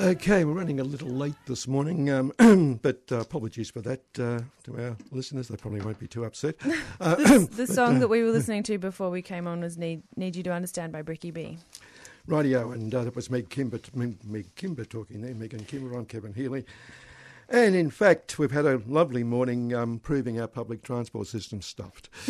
Okay, we're running a little late this morning, um, but uh, apologies for that uh, to our listeners. They probably won't be too upset. Uh, The, the song uh, that we were listening to before we came on was "Need Need You to Understand" by Bricky B. Radio, and uh, that was Meg Kimber, Meg Kimber talking there, Megan Kimber, I'm Kevin Healy. And in fact, we've had a lovely morning um, proving our public transport system stuffed.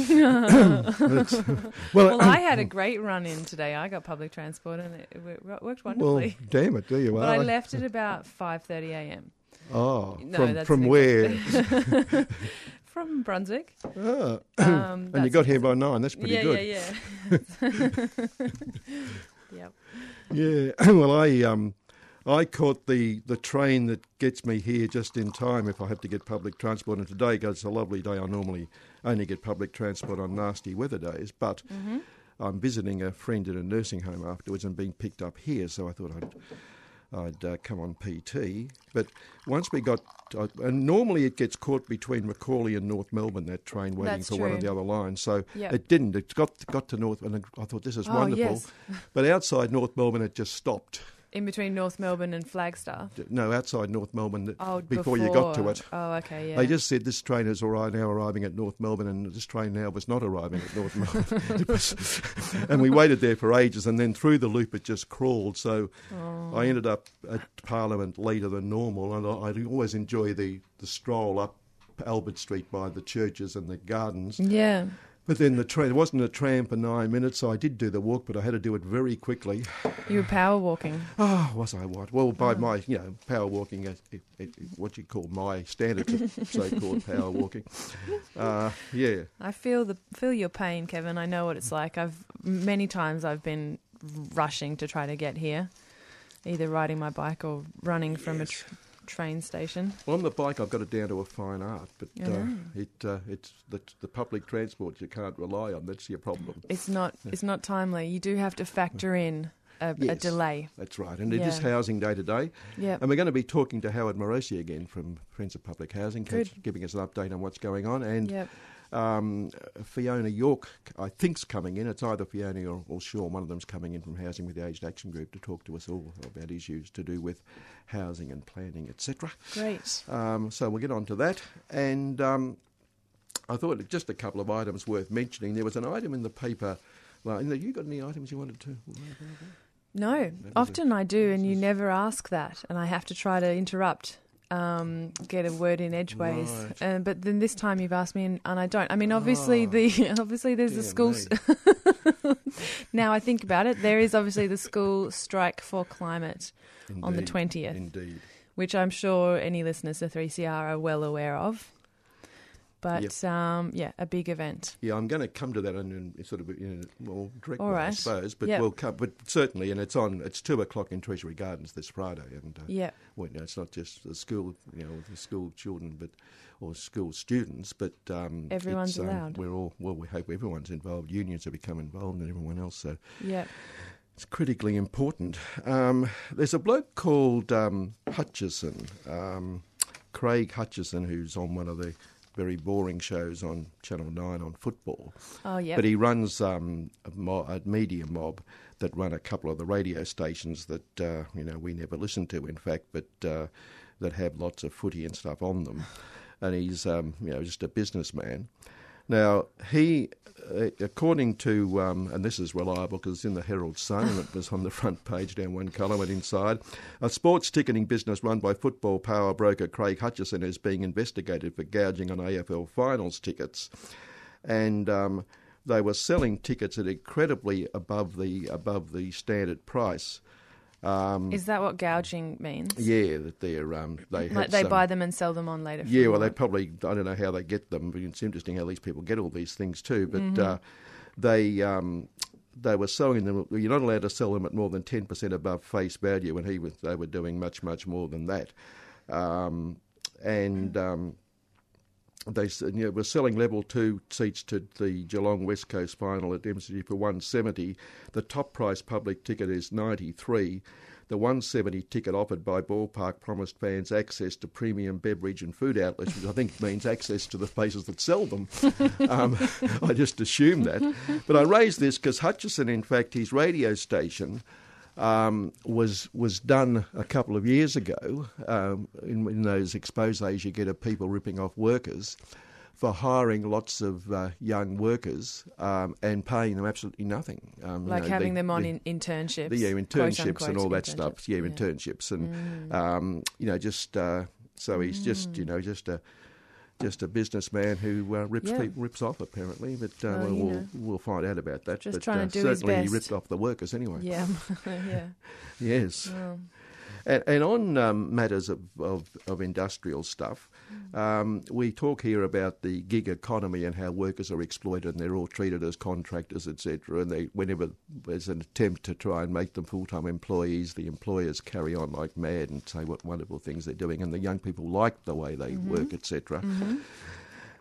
Well, Well, I had a great run in today. I got public transport and it, it wo- worked well, wonderfully. damn it, there you are. but. I left at about five thirty a.m. Oh, No, from, from where? From Brunswick. Ah, Um, and you got here by nine, that's pretty yeah, good. yeah, yeah, yep. Yeah, well, I um, I caught the, the train that gets me here just in time if I have to get public transport. And today, 'cause it's a lovely day, I normally only get public transport on nasty weather days. But Mm-hmm. I'm visiting a friend in a nursing home afterwards and being picked up here, so I thought I'd I'd uh, come on PT. But once we got, uh, and normally it gets caught between Macaulay and North Melbourne. That train waiting That's for one of the other lines. So Yep. it didn't. It got got to North, and I thought this is Oh, wonderful. yes. But outside North Melbourne, it just stopped. In between North Melbourne and Flagstaff. No, outside North Melbourne Oh, before, you got to it. Oh, okay, yeah. They just said this train is arri- now arriving at North Melbourne, and this train now was not arriving at North Melbourne. Was- and we waited there for ages, and then through the loop it just crawled. So Oh. I ended up at Parliament later than normal, and I, I always enjoy the, the stroll up Albert Street by the churches and the gardens. yeah. But then the train, it wasn't a tram for nine minutes, so I did do the walk, but I had to do it very quickly. You were power walking. Oh, was I what? Well, by my, you know, power walking, uh, it, it, what you call my standards of so-called power walking. Uh, yeah, I feel the feel your pain, Kevin. I know what it's like. I've many times I've been rushing to try to get here, either riding my bike or running from a tr- train station. well, on the bike I've got it down to a fine art, but uh, it uh, it's the, the public transport you can't rely on. That's your problem. It's not it's not timely. You do have to factor in a, a delay. That's right, and it is Yeah. housing day today, Yeah. and we're going to be talking to Howard Morosi again from Friends of Public Housing, giving us an update on what's going on, and Yep. Um, Fiona York, I think's coming in. It's either Fiona or, or Sean. One of them's coming in from Housing with the Aged Action Group to talk to us all about issues to do with housing and planning, etc. Great. Um, so we'll get on to that. And um, I thought just a couple of items worth mentioning. There was an item in the paper. Well, you got any items you wanted to? No, often I do, and you never ask that, and I have to try to interrupt, um, get a word in edgeways. Right. Uh, but then this time you've asked me, and, and I don't. I mean, obviously Ah. the obviously there's the school. now I think about it, there is obviously the school strike for climate on the twentieth, Indeed. which I'm sure any listeners to 3CR are well aware of. But Yep. um, yeah, a big event. Yeah, I'm going to come to that in, in sort of in a more direct All way, I suppose. But Yep. we'll come. But certainly, and it's on. It's two o'clock in Treasury Gardens this Friday, and uh, Yeah, well, no, it's not just the school, you know, the school children, but or school students, but um, Everyone's it's, um, allowed. We're all well. We hope everyone's involved. Unions have become involved, and everyone else. So yeah. it's critically important. Um, there's a bloke called um, Hutchison, um, Craig Hutchison, who's on one of the very boring shows on Channel Nine on football. Oh yeah. But he runs um, a, mo- a media mob that run a couple of the radio stations that uh, you know we never listen to, in fact, but uh, that have lots of footy and stuff on them. And he's um, you know just a businessman. Now he, uh, according to, um, and this is reliable because it's in the Herald Sun and it was on the front page down one column and inside, a sports ticketing business run by football power broker Craig Hutchison is being investigated for gouging on AFL finals tickets and um, they were selling tickets at incredibly above the above the standard price. Um, is that what gouging means? yeah, that they're um, they Like they some- buy them and sell them on later. Yeah, well, they probably I don't know how they get them, but it's interesting how these people get all these things too. But Mm-hmm. uh, they um, they were selling them. You're not allowed to sell them at more than ten percent above face value, and he was they were doing much much more than that. Um, and they you know, were selling level two seats to the Geelong West Coast final at MCG for 170. The top price public ticket is 93. The 170 ticket offered by Ballpark promised fans access to premium beverage and food outlets, which I think means access to the places that sell them. um, I just assume that. But I raise this because Hutchison, in fact, his radio station, um, was was done a couple of years ago um, in, in, those exposes you get of people ripping off workers for hiring lots of uh, young workers um, and paying them absolutely nothing. Um, like you know, having the, them on the, in internships. The, yeah, internships and all that stuff. Yeah, yeah, internships and, mm. um, you know, just uh, so he's mm. just, you know, just a just a businessman who uh, rips yeah. people, rips off apparently. But uh, well, we'll, we'll find out about that. Just but, trying uh, to do certainly his he ripped off the workers anyway. Yeah, yeah. yes. Well. And, and on um, matters of, of, of, industrial stuff, um, we talk here about the gig economy and how workers are exploited and they're all treated as contractors, etc. And they, whenever there's an attempt to try and make them full-time employees, the employers carry on like mad and say what wonderful things they're doing, and the young people like the way they mm-hmm. work, etc. Mm-hmm.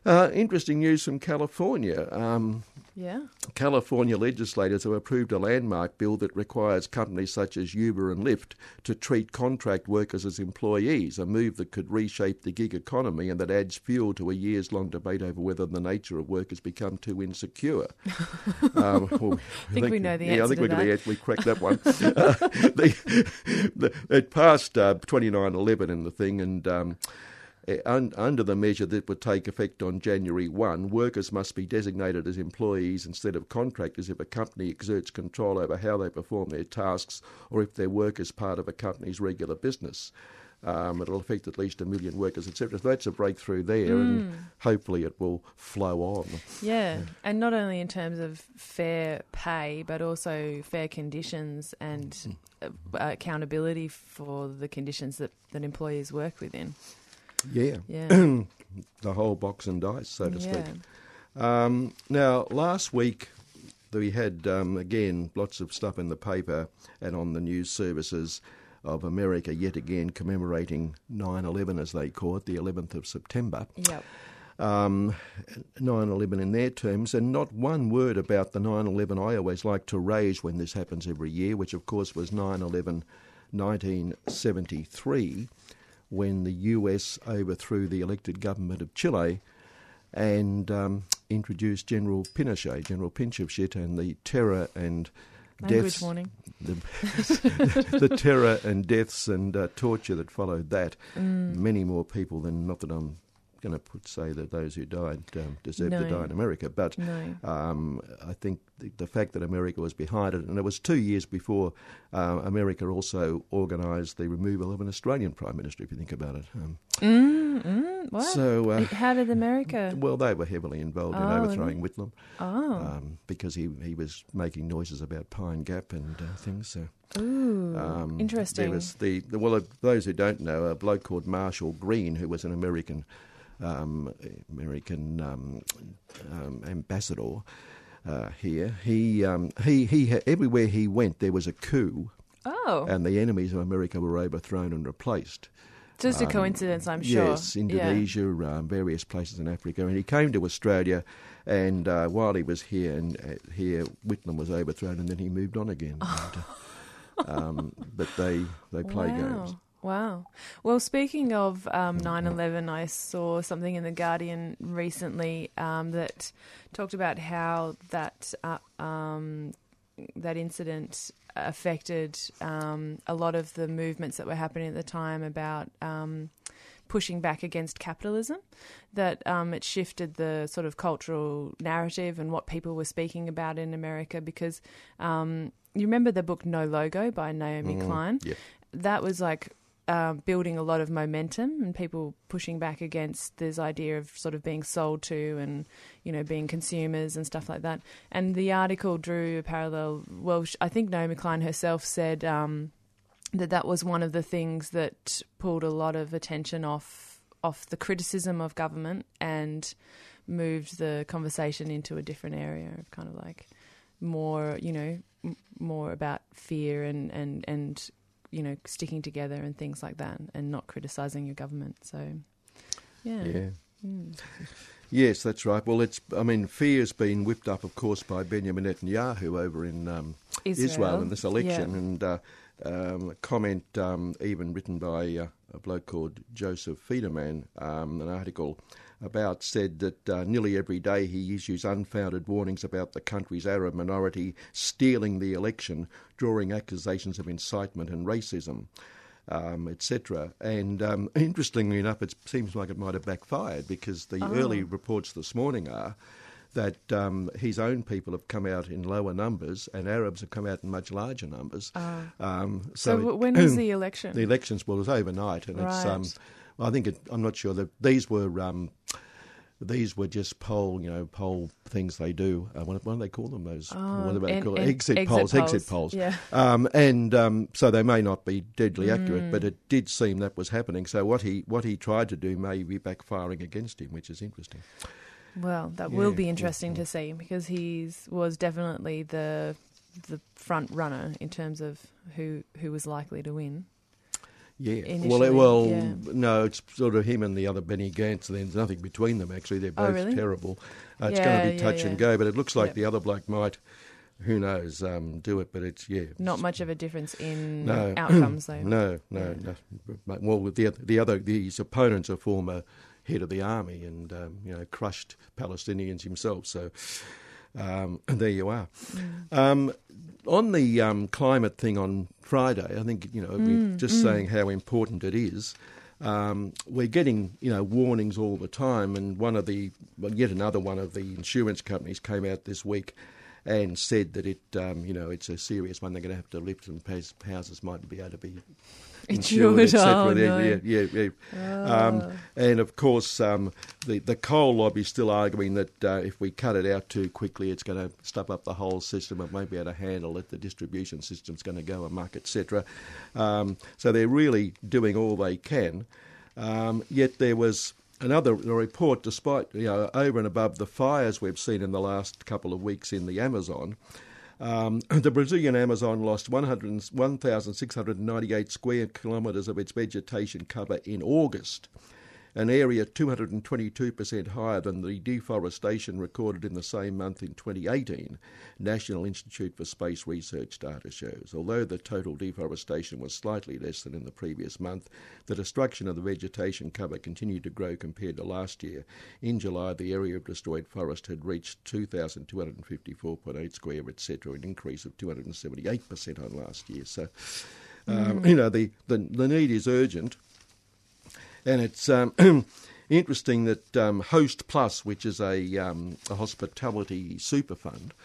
Uh, interesting news from California. Um, yeah. California legislators have approved a landmark bill that requires companies such as Uber and Lyft to treat contract workers as employees, a move that could reshape the gig economy and that adds fuel to a years long debate over whether the nature of work has become too insecure. um, well, I, think we know the yeah, answer. I think we can actually crack that one. uh, the, the, it passed uh, 2911 in the thing, and um, un, under the measure that would take effect on January 1, workers must be designated as employees instead of contractors if a company exerts control over how they perform their tasks or if their work is part of a company's regular business. Um, it'll affect at least a million workers, etc. So that's a breakthrough there, mm. and hopefully it will flow on. Yeah. yeah, and not only in terms of fair pay, but also fair conditions and mm. uh, accountability for the conditions that, that employees work within. Yeah. Yeah. the whole box and dice, so to yeah. speak. Um, now, last week we had, um, again, lots of stuff in the paper and on the news services of America yet again commemorating 9 11, as they call it, the 11th of September. Yep. Um, 9 11 in their terms, and not one word about the 9 11 I always like to raise when this happens every year, which of course was 9 11 1973 when the US overthrew the elected government of Chile and um, introduced General Pinochet, General Pinochet, and the terror and Language deaths, warning. The, the, terror and deaths and uh, torture that followed that. Mm. Many more people than not that I'm going to put, say that those who died um, deserve no. to die in America, but no. um, I think the, the, fact that America was behind it, and it was two years before uh, America also organised the removal of an Australian Prime Minister, if you think about it. Um, mm, mm, what? So, uh, how did America? Well, they were heavily involved oh, in overthrowing Whitlam oh. Um, because he, he was making noises about Pine Gap and uh, things. So. Ooh, um, interesting. There was the, the well, those who don't know, a bloke called Marshall Green, who was an American um, American um, um, ambassador uh, here. He um, he he everywhere he went there was a coup. Oh. And the enemies of America were overthrown and replaced. Just a um, coincidence, I'm sure. Yes, Indonesia, yeah. um, various places in Africa, and he came to Australia. And uh, while he was here, and uh, here Whitlam was overthrown, and then he moved on again. Oh. And, uh, um, but they they play wow. games. Wow. Well, speaking of um, 9 11, I saw something in The Guardian recently um, that talked about how that, uh, um, that incident affected um, a lot of the movements that were happening at the time about um, pushing back against capitalism, that um, it shifted the sort of cultural narrative and what people were speaking about in America because um, you remember the book No Logo by Naomi mm, Klein? Yeah. That was like uh, building a lot of momentum and people pushing back against this idea of sort of being sold to and you know being consumers and stuff like that. And the article drew a parallel. Well, I think Naomi Klein herself said um, that that was one of the things that pulled a lot of attention off off the criticism of government and moved the conversation into a different area of kind of like more, you know, m- more about fear and, and, and, you know, sticking together and things like that and not criticising your government. So, yeah. Yeah. Mm. Yes, that's right. Well, it's. I mean, fear's been whipped up, of course, by Benjamin Netanyahu over in um, Israel. in this election, Yeah. and uh, um, a comment um, even written by uh, a bloke called Josef Federman, um, an article about said that uh, nearly every day he issues unfounded warnings about the country's Arab minority stealing the election, drawing accusations of incitement and racism. Um, etc. And um, interestingly enough, it seems like it might have backfired because the Oh. early reports this morning are that um, his own people have come out in lower numbers and Arabs have come out in much larger numbers. Um, So, so when was the election? the elections well, it was overnight, and it's. Um, Right. I think it, I'm not sure that these were. Um, these were just poll, you know, poll things they do. Uh, what, what do they call them? Those what do they call it? Exit, exit polls, exit polls, polls. yeah. Um, and um, so they may not be deadly accurate, Mm. but it did seem that was happening. So what he what he tried to do may be backfiring against him, which is interesting. Well, that will be interesting yeah. to see because he was definitely the the front runner in terms of who who was likely to win. Yeah. Initially, well, it- well, yeah. no, it's sort of him and the other Benny Gantz. There's nothing between them actually. They're Oh, both really? terrible. Uh, it's Yeah, going to be yeah, touch and go, but it looks like Yep. the other bloke might. Who knows? Um, do it, but it's yeah. Not much of a difference in No. outcomes, though. No, no, no. Well, the the other his opponent's are former head of the army and um, you know crushed Palestinians himself. So um, there you are. Mm. Um, on the um, climate thing on Friday, I think you know we're just saying how important it is. Um, we're getting you know warnings all the time, and one of the well, yet another one of the insurance companies came out this week and said that it um, you know it's a serious one. They're going to have to lift some houses mightn't be able to be insured, etc. oh, no. yeah, yeah, yeah. Um, and of course, um, the the coal lobby is still arguing that uh, if we cut it out too quickly, it's going to stop up the whole system. It won't be able to handle it. The distribution system's going to go amok, etc. Um, so they're really doing all they can. Um, yet there was another report, despite you know over and above the fires we've seen in the last couple of weeks in the Amazon. Um, the Brazilian Amazon lost 100 1,698 square kilometres of its vegetation cover in August, an area 222% higher than the deforestation recorded in the same month in 2018, National Institute for Space Research data shows. Although the total deforestation was slightly less than in the previous month, the destruction of the vegetation cover continued to grow compared to last year. In July, the area of destroyed forest had reached 2,254.8 square, etc., an increase of 278% on last year. So, um, you know, the, the, the need is urgent. And it's um, interesting that um, Host Plus, which is a, um, a hospitality super fund,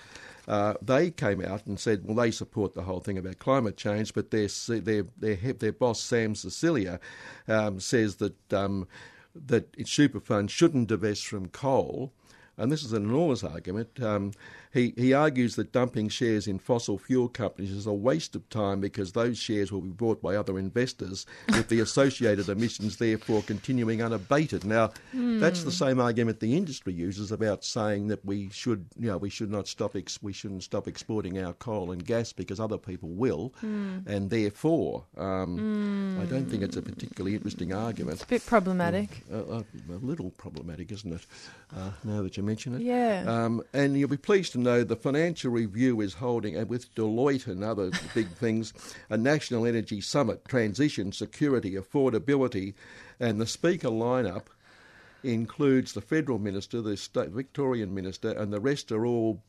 uh, they came out and said, well, they support the whole thing about climate change, but their their their, their boss Sam Cecilia um, says that um, that its super fund shouldn't divest from coal. And this is an enormous argument. Um, he, he argues that dumping shares in fossil fuel companies is a waste of time because those shares will be bought by other investors, with the associated emissions therefore continuing unabated. Now, that's the same argument the industry uses about saying that we should, you know, we should not stop, ex- we shouldn't stop exporting our coal and gas because other people will, and therefore, um, I don't think it's a particularly interesting argument. It's A bit problematic. A, a, a little problematic, isn't it? Uh, now that you mention it. Yeah. Um, and you'll be pleased to know the Financial Review is holding, and with Deloitte and other big things, a National Energy Summit, Transition, Security, Affordability, and the speaker lineup includes the federal minister, the state Victorian minister, and the rest are all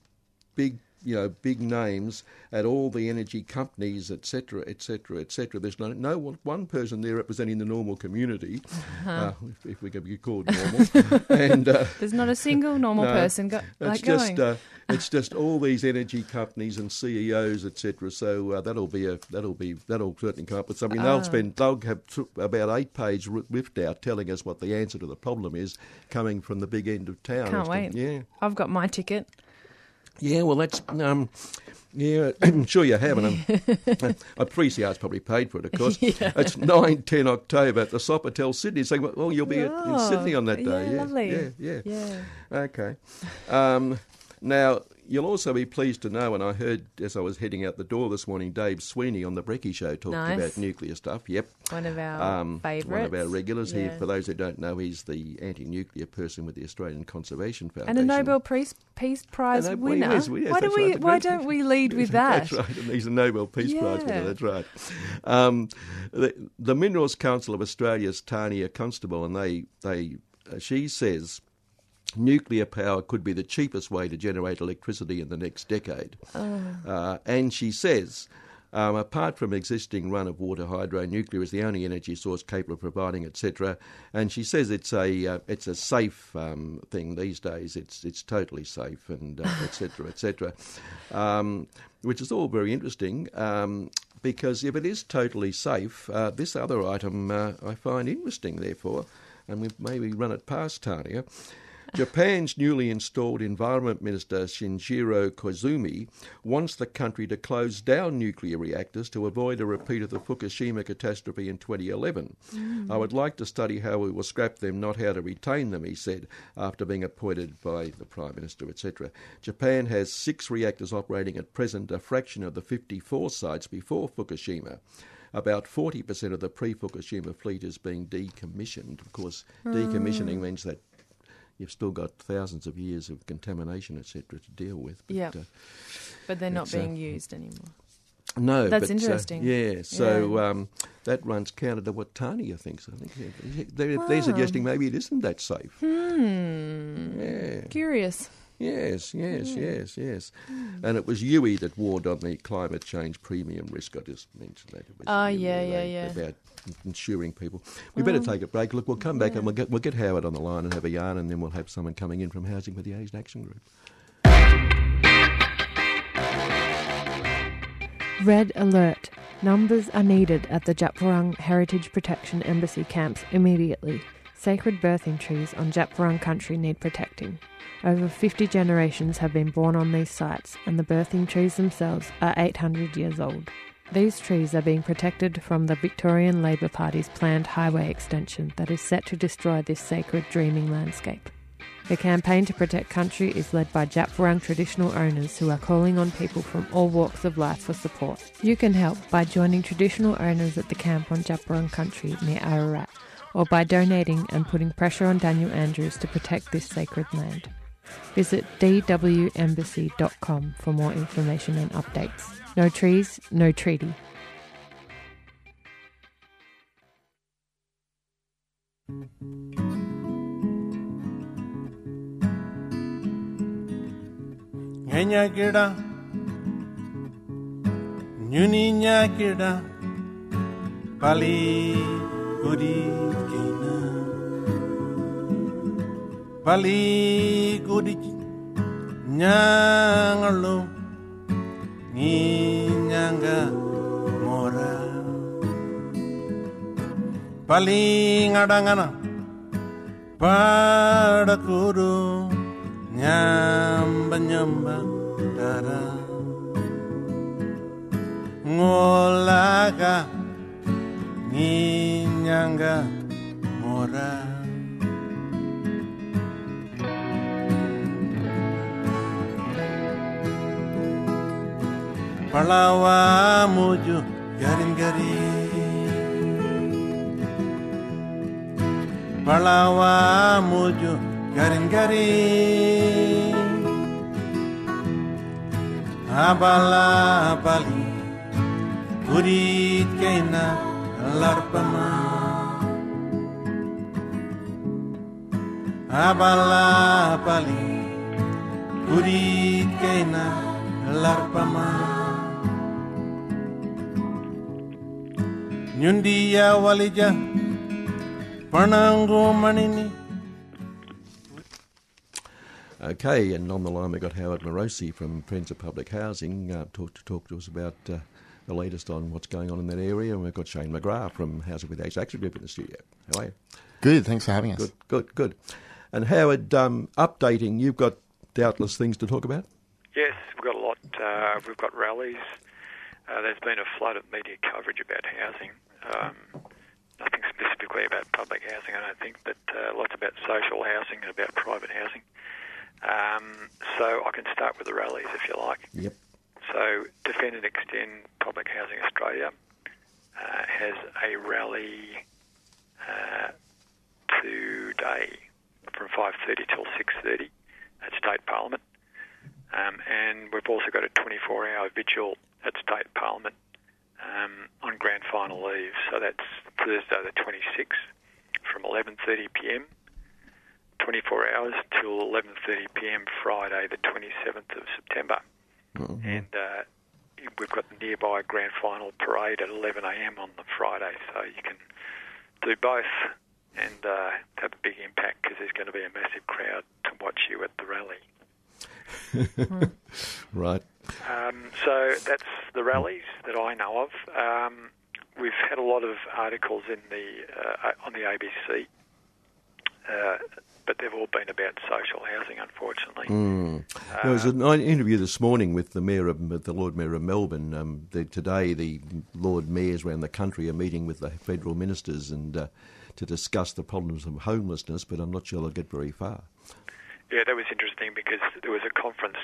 big, you know, big names at all the energy companies, etc., etc., etc. There's no, no one, person there representing the normal community, uh, if, if we can be called normal, and. Uh, There's not a single normal no, person go- it's like just going. uh, it's just all these energy companies and CEOs, etc. So uh, that'll be a that'll be that'll certainly come up with something. Ah. They'll spend they'll have th- about eight page ri- ripped out telling us what the answer to the problem is coming from the big end of town. Can't wait. Yeah, I've got my ticket. Yeah. Well, that's um. Yeah, I'm sure you have, and I'm, I appreciate probably paid for it, of course. It's 9, 10 October at the Sofitel Sydney. So, well, you'll be at, in Oh, Sydney on that day. yeah, Yeah, lovely. yeah, yeah. Yeah. Okay. Um, now, you'll also be pleased to know, and I heard as I was heading out the door this morning, Dave Sweeney on the Brecky Show talked Nice. about nuclear stuff. Yep. One of our Um, favourites. One of our regulars. Yeah. for those who don't know, he's the anti-nuclear person with the Australian Conservation Foundation and a Nobel Peace, Peace Prize winner. yes, yes, why do we? right. Why don't we lead with that? That's right, and he's a Nobel Peace Prize winner. That's right. Um, the, the Minerals Council of Australia's Tania Constable, and they they uh, she says. Nuclear power could be the cheapest way to generate electricity in the next decade. Uh, and she says, um, apart from existing run of water hydro, nuclear is the only energy source capable of providing, etc. And she says it's a uh, it's a safe um, thing these days. It's it's totally safe and uh, etc. etc. Um, which is all very interesting. Um, because if it is totally safe, uh, this other item uh, I find interesting, therefore, and we've maybe run it past Tania. Japan's newly installed Environment Minister Shinjiro Koizumi wants the country to close down nuclear reactors to avoid a repeat of the Fukushima catastrophe in 2011. Mm. I would like to study how we will scrap them, not how to retain them, he said, after being appointed by the Prime Minister, etc. Japan has six reactors operating at present, a fraction of the 54 sites before Fukushima. About 40% of the pre Fukushima fleet is being decommissioned. Of course, hmm. decommissioning means that you've still got thousands of years of contamination, etc., to deal with. But, Yeah. uh, But they're not uh, being used anymore. no, That's but, uh, interesting. yeah, so Um, that runs counter to what Tania thinks. I think Yeah, they're, they're suggesting maybe it isn't that safe. Hmm. Yeah. Curious. Yes, yes, Hmm. yes, yes. And it was Yui that warned on the climate change premium risk. I just mentioned that. It Oh, Yui yeah, yeah, yeah. About insuring people. We better take a break. Look, we'll come back and we'll get, we'll get Howard on the line and have a yarn, and then we'll have someone coming in from Housing for the Aged Action Group. Red alert. Numbers are needed at the Djab Wurrung Heritage Protection Embassy camps immediately. Sacred birthing trees on Djab Wurrung country need protecting. Over 50 generations have been born on these sites, and the birthing trees themselves are 800 years old. These trees are being protected from the Victorian Labor Party's planned highway extension that is set to destroy this sacred dreaming landscape. The campaign to protect country is led by Djab Wurrung traditional owners who are calling on people from all walks of life for support. You can help by joining traditional owners at the camp on Djab Wurrung country near Ararat, or by donating and putting pressure on Daniel Andrews to protect this sacred land. Visit dwembassy.com for more information and updates. No trees, no treaty. Kida Nyuni kida Pali gudi kina Pali gudi Nyangalo Ni nyanga mora Pali ngadangana Padakuru Nyamba nyamba dara Ngolaga ingin mora Palawa muju garin-garin Palawa muju garin-garin Abala bali Kurit kena Panango manini. Okay, and on the line we've got Howard Morosi from Friends of Public Housing uh, talk, to talk to us about uh, the latest on what's going on in that area. And we've got Shane McGrath from Housing with Aged Action Group in the studio. How are you? Good, thanks for having us. Good, good, good. And Howard, um, updating, you've got doubtless things to talk about? Yes, we've got a lot. Uh, we've got rallies. Uh, there's been a flood of media coverage about housing. Um, nothing specifically about public housing, I don't think, but uh, lots about social housing and about private housing. Um, so I can start with the rallies if you like. Yep. So Defend and Extend Public Housing Australia uh, has a rally uh, today from 5.30 till 6.30 at State Parliament. Um, and we've also got a 24-hour vigil at State Parliament um, on grand final eve. So that's Thursday the 26th from 11.30pm, 24 hours till 11.30pm Friday the 27th of September. And uh, we've got the nearby grand final parade at 11am on the Friday, so you can do both and uh, have a big impact because there's going to be a massive crowd to watch you at the rally. Right. Um, so that's the rallies that I know of. Um, we've had a lot of articles in the uh, on the ABC, uh, but they've all been about social housing, unfortunately. Mm. there was an interview this morning with the mayor of the Lord Mayor of Melbourne. Um, the, today, the Lord Mayors around the country are meeting with the federal ministers and uh, to discuss the problems of homelessness. But I'm not sure they'll get very far. Yeah, that was interesting because there was a conference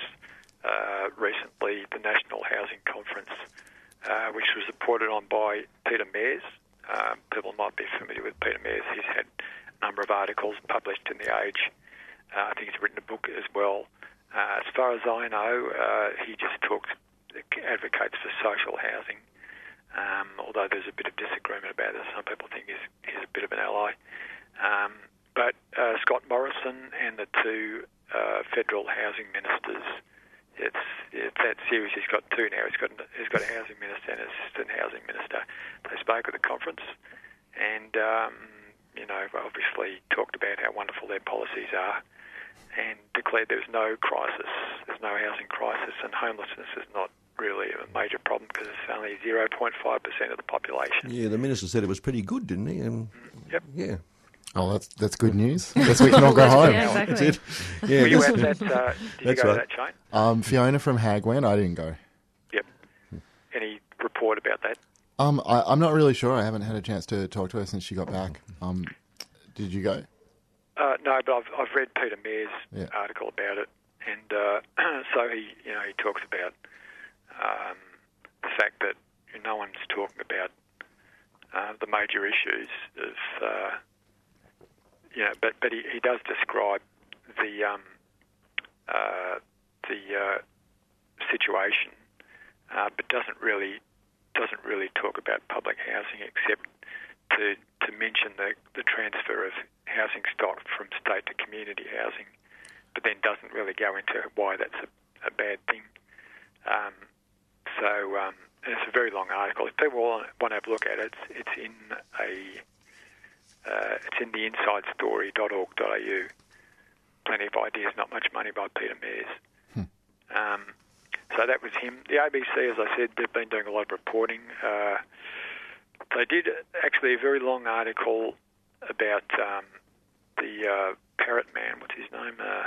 uh, recently, the National Housing Conference, uh, which was reported on by Peter Mares. Um, people might be familiar with Peter Mares. He's had number of articles published in The Age. Uh, I think he's written a book as well. Uh, as far as I know, uh, he just talks, advocates for social housing. Um, although there's a bit of disagreement about this. some people think he's, he's a bit of an ally. Um, but uh, Scott Morrison and the two uh, federal housing ministers, it's, it's that series. He's got two now. He's got he's got a housing minister and an assistant housing minister. They spoke at the conference, and um, you know, obviously talked about how wonderful their policies are, and declared there's no crisis, there's no housing crisis, and homelessness is not really a major problem because it's only 0.5% of the population. Yeah, the minister said it was pretty good, didn't he? Um, Yep. Yeah. Oh, that's that's good news. Guess we can all go home. Yeah, exactly. That's it. Yeah, Were you this- at that? Uh, did you That's go right. to that, Shane? Um, Fiona from HAAG. I didn't go. Yep. Any report about that? Um, I, I'm not really sure. I haven't had a chance to talk to her since she got back. Um, did you go? Uh, no, but I've, I've read Peter Mares' Yeah. article about it, and uh, so he, you know, he talks about um, the fact that no one's talking about uh, the major issues of, uh, you know, but but he, he does describe the um, uh, the uh, situation, uh, but doesn't really doesn't really talk about public housing except to to mention the the transfer of housing stock from state to community housing, but then doesn't really go into why that's a, a bad thing. Um, so um, and it's a very long article. If people want to have a look at it, it's, it's in a uh, it's in the insidestory.org.au. Plenty of ideas, not much money by Peter Mares. Um, so that was him. The ABC, as I said, they've been doing a lot of reporting. Uh, they did actually a very long article about um, the uh, parrot man. What's his name? Uh,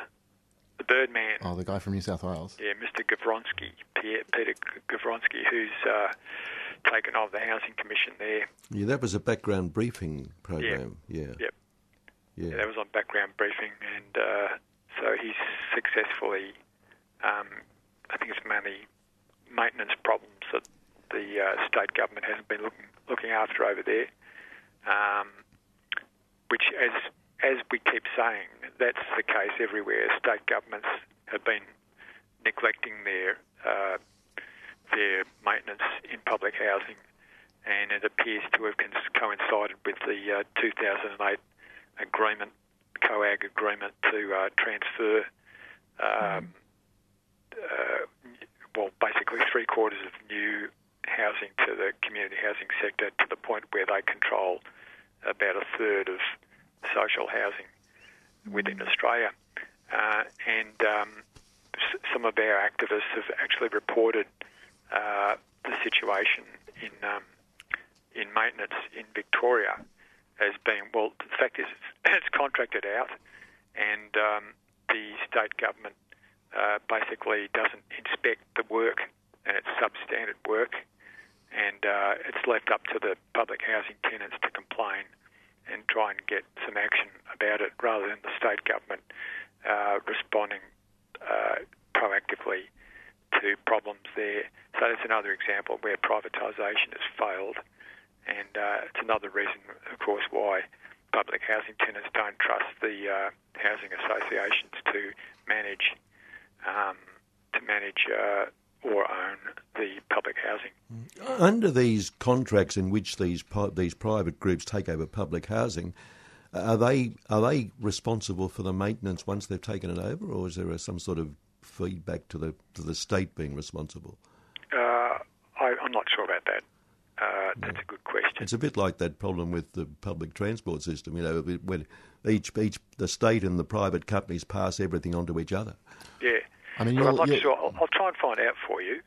the bird man. Oh, the guy from New South Wales. Yeah, Mr. Gavronsky, Pierre, Peter Gavronsky, who's uh, taken over the Housing Commission there. yeah, that was a background briefing program. Yeah. Yep. Yeah. Yeah, that was on background briefing, and uh, so he's successfully. Um, I think it's mainly maintenance problems that the uh, state government hasn't been looking looking after over there. Um, which, as as we keep saying, that's the case everywhere. State governments have been neglecting their uh, their maintenance in public housing, and it appears to have coincided with the uh, 2008 agreement, COAG agreement to uh, transfer, um, uh, well, basically three quarters of new housing to the community housing sector to the point where they control about a third of social housing within Australia. Uh, and um, s- some of our activists have actually reported uh, the situation in um, in maintenance in Victoria as being well. The fact is, it's, contracted out, and um, the state government uh, basically doesn't inspect the work, and it's substandard work, and uh, it's left up to the public housing tenants to complain and try and get some action about it, rather than the state government uh, responding uh, proactively to problems there. So that's another example where privatisation has failed, and uh, it's another reason, of course, why public housing tenants don't trust the uh, housing associations to manage um, to manage uh, or own the public housing. Under these contracts in which these these private groups take over public housing, are they are they responsible for the maintenance once they've taken it over, or is there a, some sort of feedback to the to the state being responsible? Uh, I, I'm not sure about that. Uh, that's a good question. It's a bit like that problem with the public transport system. You know, when each each the state and the private companies pass everything on to each other. Yeah. I mean, But you're, I'm not you're- sure. I'll, I'll try and find out for you.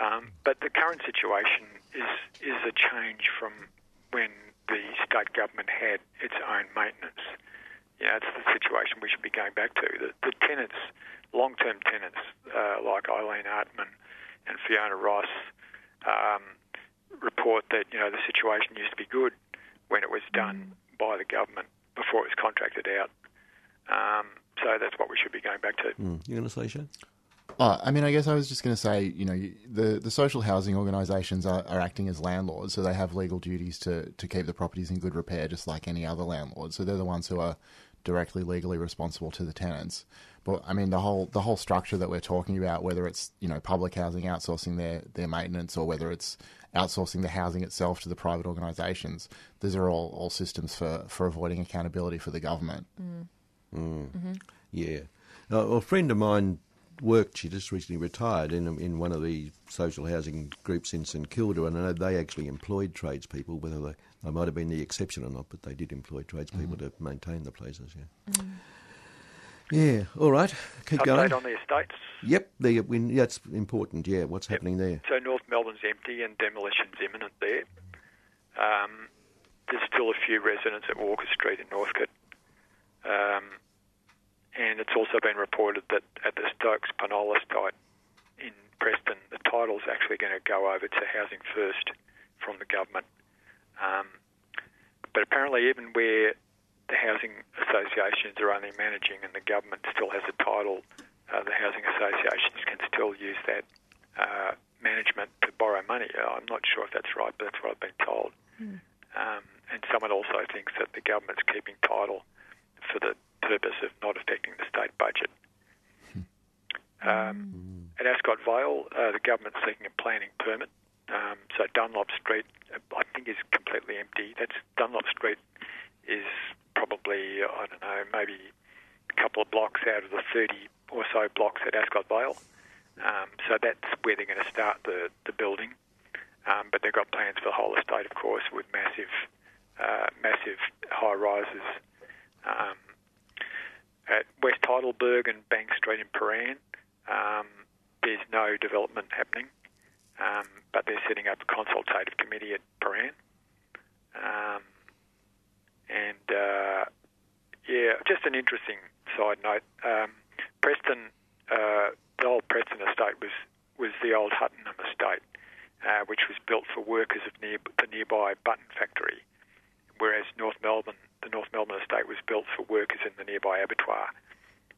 Um, but the current situation is is a change from when the state government had its own maintenance. You know, it's the situation we should be going back to. The, the tenants, long-term tenants uh, like Eileen Artman and Fiona Ross, um, report that you know the situation used to be good when it was done by the government before it was contracted out. Um, so that's what we should be going back to. Mm. You going to say, Shane? Oh, I mean, I guess I was just going to say, you know, the, the social housing organisations are, are acting as landlords, so they have legal duties to, to keep the properties in good repair, just like any other landlord. So they're the ones who are directly legally responsible to the tenants. But I mean, the whole the whole structure that we're talking about, whether it's you know public housing outsourcing their their maintenance, or whether it's outsourcing the housing itself to the private organisations, these are all, all systems for, for avoiding accountability for the government. Mm. Mm. Mm-hmm. Yeah. Uh, well, a friend of mine worked, she just recently retired in in one of the social housing groups in St Kilda, and I know they actually employed tradespeople, whether they, they might have been the exception or not, but they did employ tradespeople to maintain the places, yeah. Yeah, all right, keep Update going. on the estates. Yep, the, we, that's important, yeah, what's happening there? So North Melbourne's empty and demolition's imminent there. Um, there's still a few residents at Walker Street in Northcote. Um, and it's also been reported that at the Stokes Penola site in Preston, the title's actually going to go over to Housing First from the government. Um, but apparently, even where the housing associations are only managing and the government still has a title, uh, the housing associations can still use that uh, management to borrow money. Uh, I'm not sure if that's right, but that's what I've been told. Um, and someone also thinks that the government's keeping title for the purpose of not affecting the state budget. Um, at Ascot Vale, uh, the government's seeking a planning permit. Um, so Dunlop Street, uh, I think, is completely empty. That's Dunlop Street is probably I don't know maybe a couple of blocks out of the 30 or so blocks at Ascot Vale. Um, so that's where they're going to start the the building. Um, but they've got plans for the whole estate, of course, with massive, uh, massive high rises. Um, at West Heidelberg and Bank Street in Prahran, um, there's no development happening, um, but they're setting up a consultative committee at Prahran. Um, and uh, yeah, just an interesting side note. Um, Preston, uh, the old Preston estate was was the old Huttonham estate, uh, which was built for workers of near, the nearby Button factory, whereas North Melbourne, the North Melbourne estate, was built for workers in the nearby abattoir,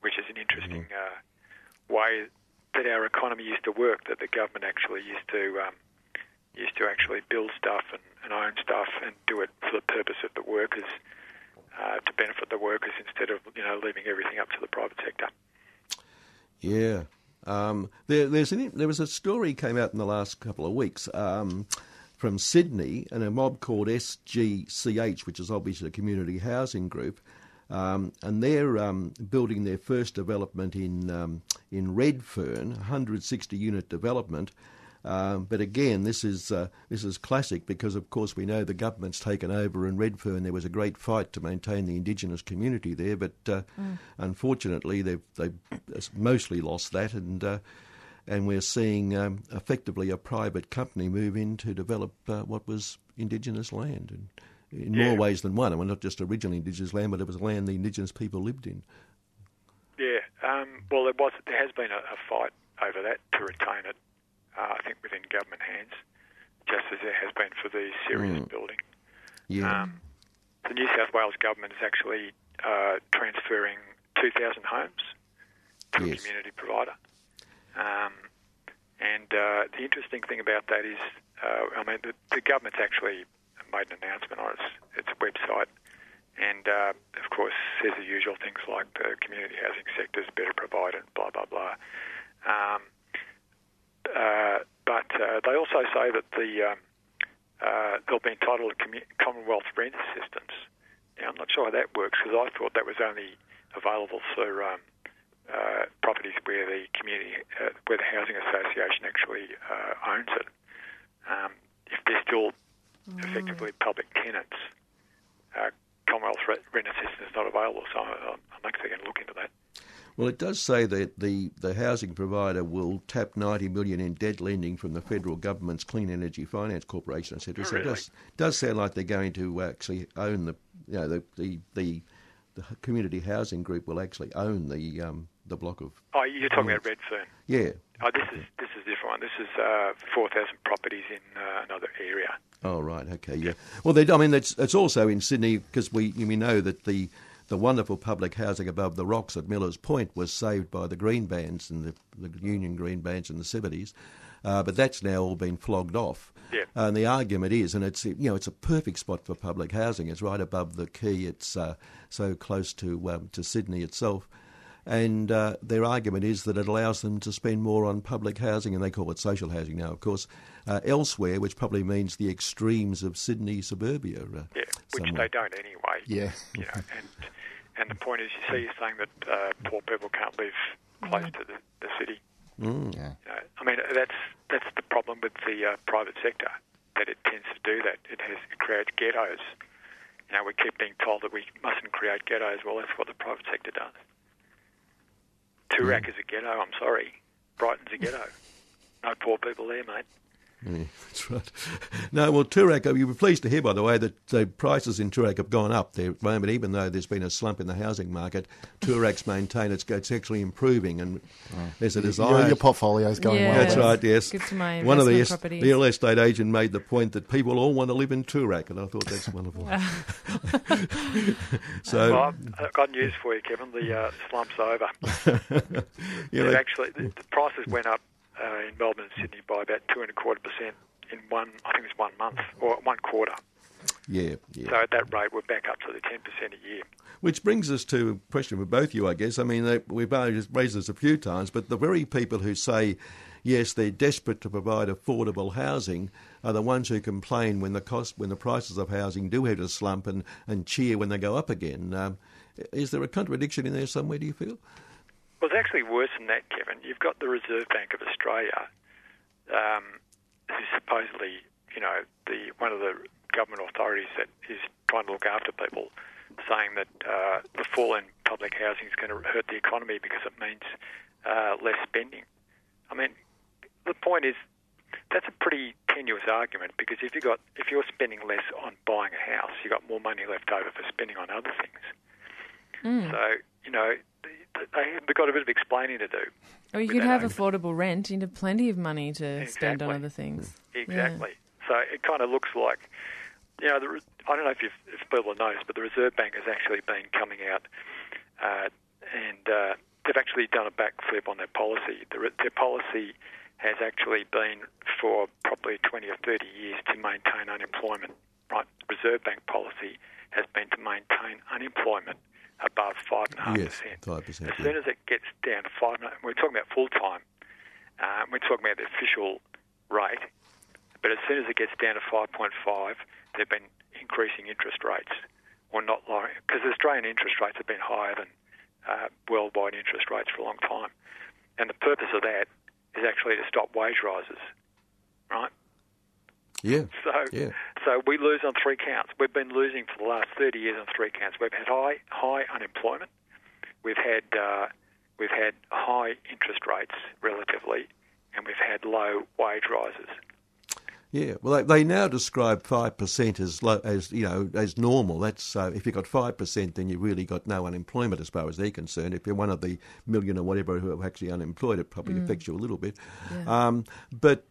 which is an interesting uh, way that our economy used to work. That the government actually used to um, used to actually build stuff and, and own stuff and do it for the purpose of the workers, uh, to benefit the workers instead of you know leaving everything up to the private sector. Yeah. Um, there, there's an, there was a story came out in the last couple of weeks um, from Sydney and a mob called SGCH, which is obviously a community housing group, um, and they're um, building their first development in um, in Redfern, 160 unit development. Um, but again, this is uh, this is classic because, of course, we know the government's taken over in Redfern. There was a great fight to maintain the Indigenous community there, but uh, unfortunately, they've they've mostly lost that, and uh, and we're seeing um, effectively a private company move in to develop uh, what was Indigenous land, and in Yeah. more ways than one. I mean, not just originally Indigenous land, but it was land the Indigenous people lived in. Yeah, um, well, there was there has been a, a fight over that to retain it. Uh, I think within government hands, just as there has been for the Sirius Mm. building. Yeah. Um, the New South Wales government is actually uh, transferring 2,000 homes to Yes. a community provider. Um, and uh, the interesting thing about that is, uh, I mean, the, the government's actually made an announcement on its, its website, and uh, of course says the usual things like the community housing sector is better provided, blah blah blah. Um, uh, but uh, they also say that the um, uh, they'll be entitled to commu- Commonwealth rent assistance. Now, I'm not sure how that works because I thought that was only available for um, uh, properties where the community, uh, where the housing association actually uh, owns it. Um, if they're still effectively public tenants, uh, Commonwealth re- rent assistance is not available. So I'm, I'm actually going to look into that. Well, it does say that the, the housing provider will tap 90 million in debt lending from the federal government's Clean Energy Finance Corporation, etc. Oh, so it does, does sound like they're going to actually own the, you know, the, the, the, the community housing group will actually own the um, the block of. Oh, you're talking about Redfern. Yeah. Oh, this is this is a different one. This is uh, 4,000 properties in uh, another area. Oh right, okay, yeah. Well, they, I mean, it's it's also in Sydney because we we know that the the wonderful public housing above the rocks at Millers Point was saved by the green bands and the, the Union green bands in the seventies, uh, but that's now all been flogged off. Yeah. And the argument is, and it's you know it's a perfect spot for public housing. It's right above the quay. It's uh, so close to um, to Sydney itself. And uh, their argument is that it allows them to spend more on public housing, and they call it social housing now, of course, uh, elsewhere, which probably means the extremes of Sydney suburbia. Uh, Yeah, which somewhere. they don't anyway. Yeah. You know, and and the point is, you see, you're saying that uh, poor people can't live close to the, the city. Mm. Yeah. You know, I mean, that's that's the problem with the uh, private sector that it tends to do that. It has it creates ghettos. You know, we keep being told that we mustn't create ghettos. Well, that's what the private sector does. Toorak is a ghetto. I'm sorry, Brighton's a ghetto. No poor people there, mate. Yeah, that's right. No, well, Toorak, you'll be pleased to hear, by the way, that the prices in Toorak have gone up there at the moment, even though there's been a slump in the housing market. Toorak's maintained it's, it's actually improving, and there's a Your, desire. your portfolio's going Yeah. well. That's right, yes. Good to my One of the, properties. the real estate agent made the point that people all want to live in Toorak, and I thought that's wonderful. so, Well, I've, I've got news for you, Kevin. The uh, slump's over. you They've actually, the, the prices went up uh, in Melbourne and Sydney by about two and a quarter percent in one. I think it was one month or one quarter. yeah, yeah. So at that rate, we're back up to the ten percent a year. Which brings us to a question for both you, I guess. I mean, we've raised raised this a few times, but the very people who say, yes, they're desperate to provide affordable housing are the ones who complain when the cost, when the prices of housing do hit a slump and, and cheer when they go up again. Um, is there a contradiction in there somewhere, do you feel? Well, it's actually worse than that, Kevin. You've got the Reserve Bank of Australia, um, who's supposedly, you know, the one of the government authorities that is trying to look after people, saying that uh, the fall in public housing is going to hurt the economy because it means uh, less spending. I mean, the point is that's a pretty tenuous argument because if you got if you're spending less on buying a house, you've got more money left over for spending on other things. So you know they, they've got a bit of explaining to do. Or you could have affordable rent. You'd have plenty of money to spend on other things. Exactly. So it kind of looks like, you know, the, I don't know if, you've, if people have noticed, but the Reserve Bank has actually been coming out uh, and uh, they've actually done a backflip on their policy. The, their policy has actually been for probably 20 or 30 years to maintain unemployment. Right? Reserve Bank policy has been to maintain unemployment above five and a half Yes, percent. 5%, As yeah. soon as it gets down to five, and we're talking about full time. Um, we're talking about the official rate, but as soon as it gets down to 5.5, they've been increasing interest rates, or not lowering, because Australian interest rates have been higher than uh, worldwide interest rates for a long time. And the purpose of that is actually to stop wage rises, right? Yeah. So, Yeah. So we lose on three counts. We've been losing for the last 30 years on three counts. We've had high, high unemployment. We've had, uh, we've had high interest rates relatively, and we've had low wage rises. Yeah, well, they, they now describe five percent as low, as you know as normal. That's uh, if you've got five percent, then you've really got no unemployment as far as they're concerned. If you're one of the million or whatever who are actually unemployed, it probably affects you a little bit. Um, but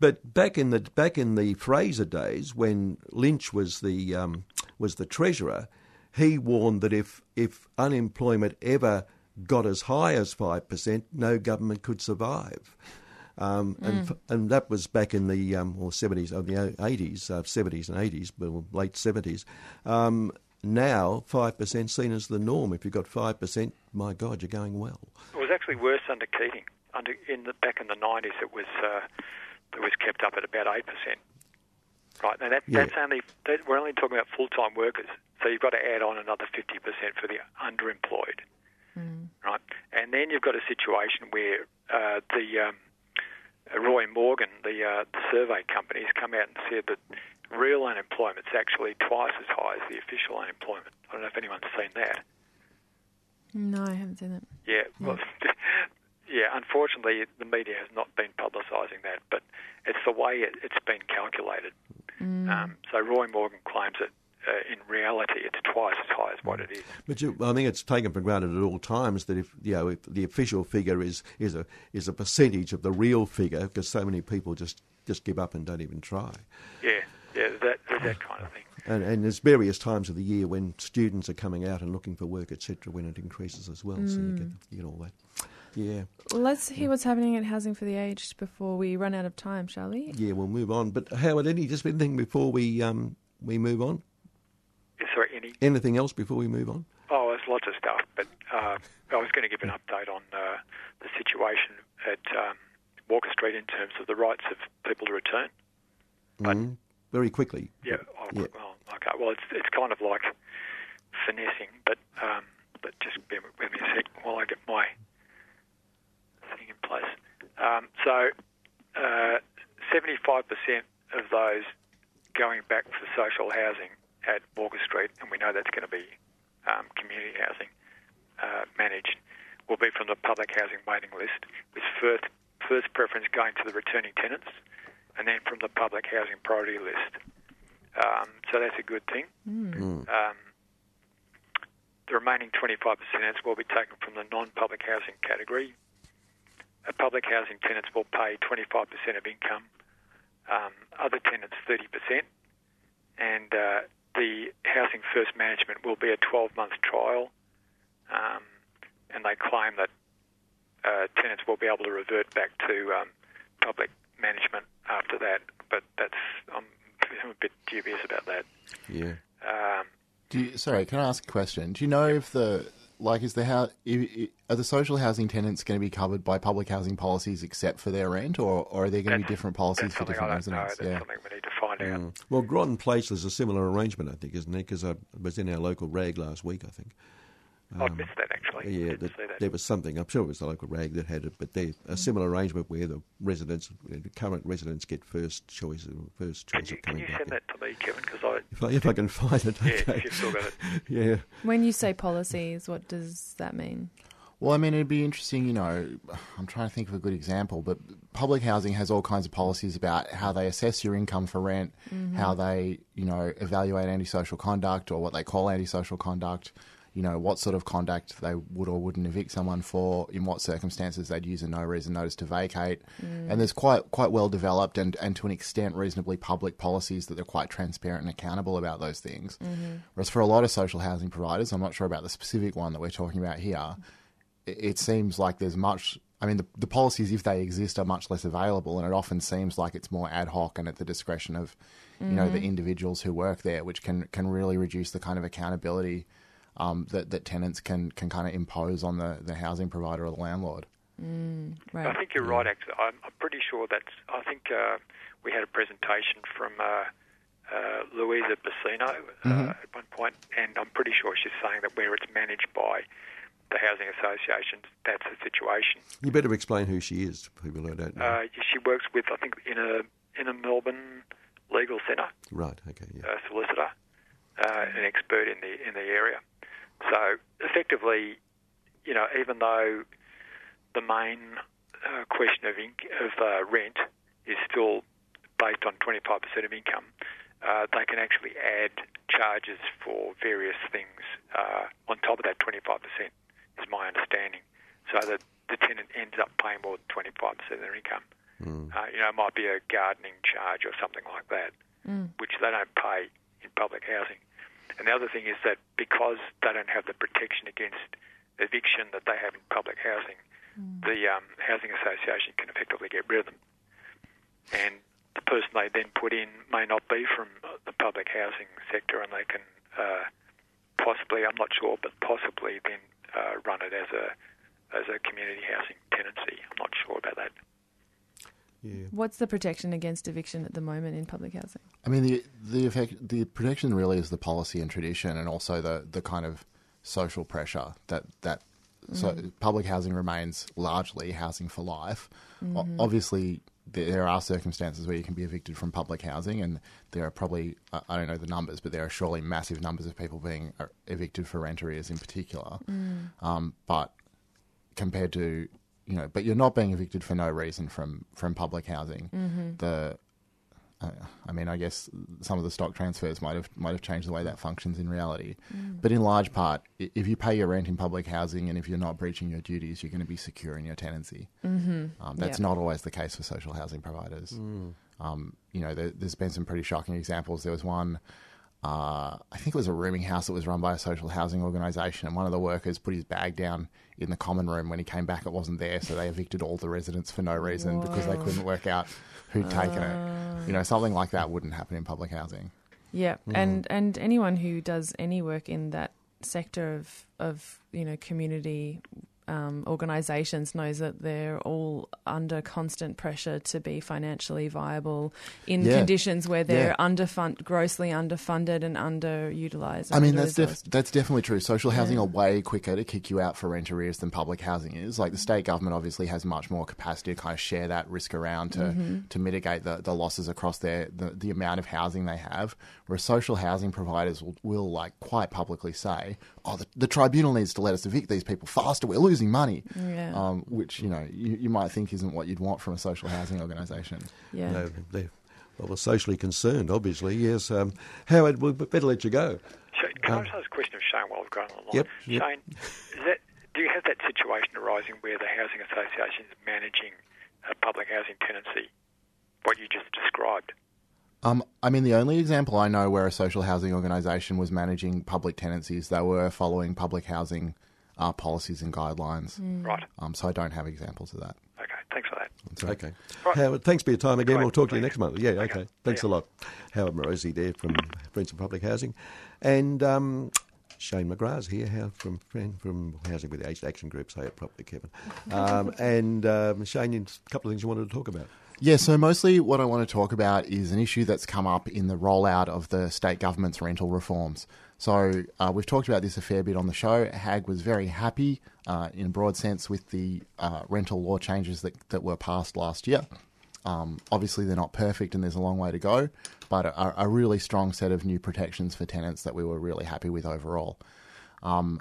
but back in the back in the Fraser days, when Lynch was the um, was the treasurer, he warned that if if unemployment ever got as high as 5%, no government could survive. Um, and, f- and that was back in the um, or 70s, or the 80s, uh, 70s and 80s, well, late 70s. Um, now, 5% seen as the norm. If you've got 5%, my God, you're going well. It was actually worse under Keating. Under in the back in the nineties, it was uh, it was kept up at about eight percent. Right, now that, Yeah. that's only that, we're only talking about full time workers. So you've got to add on another fifty percent for the underemployed. Right, and then you've got a situation where uh, the um, Roy Morgan, the, uh, the survey company, has come out and said that real unemployment's actually twice as high as the official unemployment. I don't know if anyone's seen that. No, I haven't seen that. Yeah, well, yeah. Unfortunately, the media has not been publicising that, but it's the way it, it's been calculated. Um, so Roy Morgan claims that uh, in reality it's twice as high as what it is. But you, I think it's taken for granted at all times that if you know if the official figure is is a is a percentage of the real figure, because so many people just just give up and don't even try. Yeah, yeah, that that kind of thing. And, and there's various times of the year when students are coming out and looking for work, etc., when it increases as well. So you get, you get all that. Yeah, let's hear what's happening at Housing for the Aged before we run out of time, shall we? yeah, we'll move on. But Howard, any just anything before we um we move on? Is there any? Anything else before we move on? Oh, there's lots of stuff, but uh, I was going to give an update on uh, the situation at um, Walker Street in terms of the rights of people to return. But- Mm, very quickly. Yeah. Oh, Yeah. Well, okay. Well, it's it's kind of like finessing, but um, but just bear with me a sec while I get my thing in place. Um, so, seventy-five percent of those going back for social housing at Walker Street, and we know that's going to be um, community housing uh, managed, will be from the public housing waiting list, with first first preference going to the returning tenants and then from the public housing priority list. Um, so that's a good thing. Um, the remaining 25% will be taken from the non-public housing category. Uh, public housing tenants will pay 25% of income, um, other tenants 30%, and uh, the Housing First Management will be a 12-month trial, um, and they claim that uh, tenants will be able to revert back to um, public management after that. But that's I'm, I'm a bit dubious about that. Yeah. Um, Do you, sorry, can I ask a question? Do you know if the like is the how are the social housing tenants going to be covered by public housing policies except for their rent, or, or are there going to be different policies for different I don't know. residents? That's Yeah. something we need to find out. Mm. Well, Gronn Place there's a similar arrangement, I think, isn't it? Because I was in our local rag last week, I think. I missed that actually. Yeah, Didn't that, that. there was something. I'm sure it was the local rag that had it, but they a mm-hmm. similar arrangement where the residents, the current residents, get first choice, first Can choice you, of can you back. send in. that to me, Kevin? Because I If I, if I can find it, yeah, okay. if you've still got it. yeah. When you say policies, what does that mean? Well, I mean, it'd be interesting, you know. I'm trying to think of a good example, but public housing has all kinds of policies about how they assess your income for rent, mm-hmm. how they, you know, evaluate antisocial conduct or what they call antisocial conduct, you know, what sort of conduct they would or wouldn't evict someone for, in what circumstances they'd use a no reason notice to vacate. And there's quite quite well developed and, and to an extent reasonably public policies that they're quite transparent and accountable about those things. Mm-hmm. Whereas for a lot of social housing providers, I'm not sure about the specific one that we're talking about here, it, it seems like there's much. I mean, the, the policies, if they exist, are much less available, and it often seems like it's more ad hoc and at the discretion of, you know, the mm-hmm. individuals who work there, which can can really reduce the kind of accountability um, that that tenants can can kind of impose on the the housing provider or the landlord. Right. I think you're right. Actually, I'm, I'm pretty sure that's. I think uh, we had a presentation from uh, uh, Louisa Bassino uh, at one point, and I'm pretty sure she's saying that where it's managed by the housing associations, that's the situation. You better explain who she is to people who don't know. Uh, she works with, I think, in a in a Melbourne legal centre. right. Okay. Yeah. uh, solicitor, uh, an expert in the in the area. So effectively, you know, even though the main uh, question of inc- of uh, rent is still based on 25% of income, uh, they can actually add charges for various things uh, on top of that 25%. Is my understanding. So that the tenant ends up paying more than 25% of their income. Uh, you know, it might be a gardening charge or something like that, which they don't pay in public housing. And the other thing is that because they don't have the protection against eviction that they have in public housing, the um, housing association can effectively get rid of them. And the person they then put in may not be from the public housing sector, and they can uh, possibly, I'm not sure, but possibly then uh, run it as a as a community housing tenancy. I'm not sure about that. Yeah. What's the protection against eviction at the moment in public housing? I mean, the the effect, the protection really is the policy and tradition, and also the the kind of social pressure that that so public housing remains largely housing for life. O- obviously, there there are circumstances where you can be evicted from public housing, and there are probably I I don't know the numbers, but there are surely massive numbers of people being uh, evicted for rent arrears in particular. Um, but compared to you know, but you're not being evicted for no reason from from public housing. The uh, I mean, I guess some of the stock transfers might have might have changed the way that functions in reality. But in large part, if you pay your rent in public housing and if you're not breaching your duties, you're going to be secure in your tenancy. Mm-hmm. Um, that's Yeah. not always the case for social housing providers. Um, you know, there, there's been some pretty shocking examples. There was one. Uh, I think it was a rooming house that was run by a social housing organisation, and one of the workers put his bag down in the common room. When he came back, it wasn't there, so they evicted all the residents for no reason because they couldn't work out who'd taken it. You know, something like that wouldn't happen in public housing. Yeah, and and anyone who does any work in that sector of of you know community um, organisations knows that they're all under constant pressure to be financially viable in Yeah. conditions where they're Yeah. underfund, grossly underfunded and underutilized. I mean, that's def- that's definitely true. Social housing Yeah. are way quicker to kick you out for rent arrears than public housing is. Like the state government obviously has much more capacity to kind of share that risk around to Mm-hmm. to mitigate the, the losses across their the, the amount of housing they have. Whereas social housing providers will, will like quite publicly say, "Oh, the, the tribunal needs to let us evict these people faster. We're losing money." Yeah. Um, which you know you, you might think isn't what you'd want from a social housing organisation. yeah. No, they're, well, they're socially concerned, obviously. Yes. Um, Howard, we better let you go. Shane, can Um, I just ask a question of Shane while we've got on the line? Yep, yep. Shane, is that, do you have that situation arising where the housing association is managing a public housing tenancy, what you just described? Um, I mean, the only example I know where a social housing organisation was managing public tenancies, they were following public housing uh, policies and guidelines. Right. Um, so I don't have examples of that. Okay, thanks for that. Okay. Right. Howard, thanks for your time again. Great. We'll talk to you next month. Yeah, okay. Okay. Thanks See a lot. Howard Morosi there from Friends of Public Housing. And um, Shane McGrath's here how, from friend from Housing with the Aged Action Group. Say it properly, Kevin. Um, and um, Shane, a couple of things you wanted to talk about. Yeah, so mostly what I want to talk about is an issue that's come up in the rollout of the state government's rental reforms. So uh, we've talked about this a fair bit on the show. HAAG was very happy, uh, in a broad sense, with the uh, rental law changes that, that were passed last year. Um, obviously, they're not perfect and there's a long way to go, but a, a really strong set of new protections for tenants that we were really happy with overall. Um,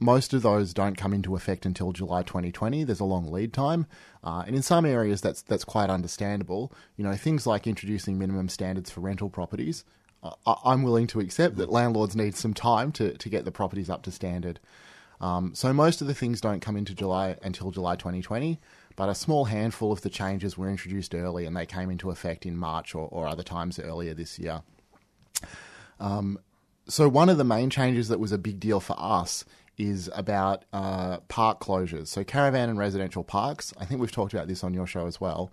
most of those don't come into effect until July 2020. There's a long lead time, uh, and in some areas that's that's quite understandable. You know, things like introducing minimum standards for rental properties. Uh, I'm willing to accept that landlords need some time to, to get the properties up to standard. Um, so most of the things don't come into July until July 2020, but a small handful of the changes were introduced early and they came into effect in March or, or other times earlier this year. So one of the main changes that was a big deal for us is about uh, park closures. So caravan and residential parks. I think we've talked about this on your show as well.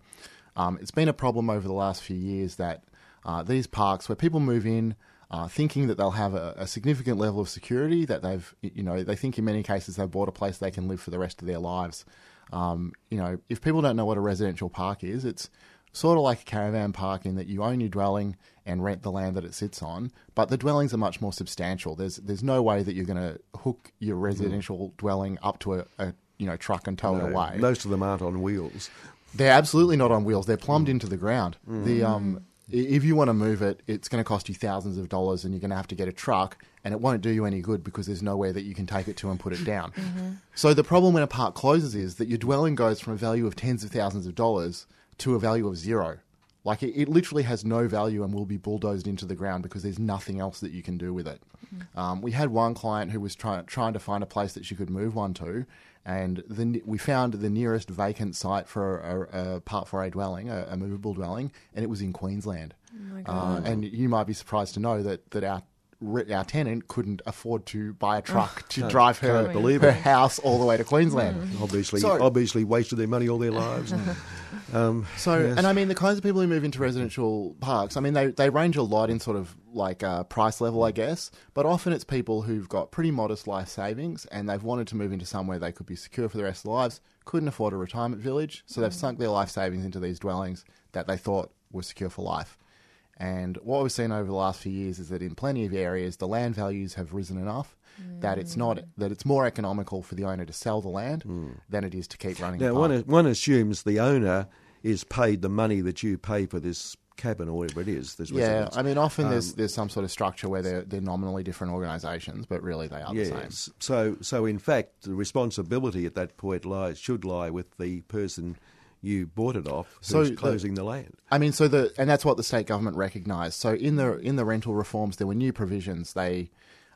Um, it's been a problem over the last few years that uh, these parks, where people move in uh, thinking that they'll have a, a significant level of security, that they've, you know, they think in many cases they've bought a place they can live for the rest of their lives. Um, you know, if people don't know what a residential park is, it's sort of like a caravan park in that you own your dwelling and rent the land that it sits on, but the dwellings are much more substantial. There's there's no way that you're going to hook your residential mm. dwelling up to a, a you know truck and tow it away. Most of them aren't on wheels. They're absolutely not on wheels. They're plumbed mm. into the ground. Mm. The um, if you want to move it, it's going to cost you thousands of dollars, and you're going to have to get a truck, and it won't do you any good because there's nowhere that you can take it to and put it down. Mm-hmm. So the problem when a park closes is that your dwelling goes from a value of tens of thousands of dollars to a value of zero. Like it, it literally has no value and will be bulldozed into the ground because there's nothing else that you can do with it. Um, we had one client who was trying trying to find a place that she could move one to, and the, we found the nearest vacant site for a, a Part 4A dwelling, a, a movable dwelling, and it was in Queensland. Uh, and you might be surprised to know that, that our our tenant couldn't afford to buy a truck to Can't- drive her believe her it. house all the way to Queensland. Obviously, So- obviously wasted their money all their lives. um, So, yes. and I mean, the kinds of people who move into residential parks, I mean, they, they range a lot in sort of like uh, price level, I guess, but often it's people who've got pretty modest life savings and they've wanted to move into somewhere they could be secure for the rest of their lives, couldn't afford a retirement village, so they've sunk their life savings into these dwellings that they thought were secure for life. And what we've seen over the last few years is that in plenty of areas, the land values have risen enough that it's not that it's more economical for the owner to sell the land than it is to keep running. Now, the one, one assumes the owner is paid the money that you pay for this cabin or whatever it is. This Yeah, residence. I mean, often there's Um, there's some sort of structure where they're they're nominally different organisations, but really they are the same. So, so in fact, the responsibility at that point lies should lie with the person you bought it off, So the- closing the land. I mean, so the and that's what the state government recognised. So in the in the rental reforms, there were new provisions. They,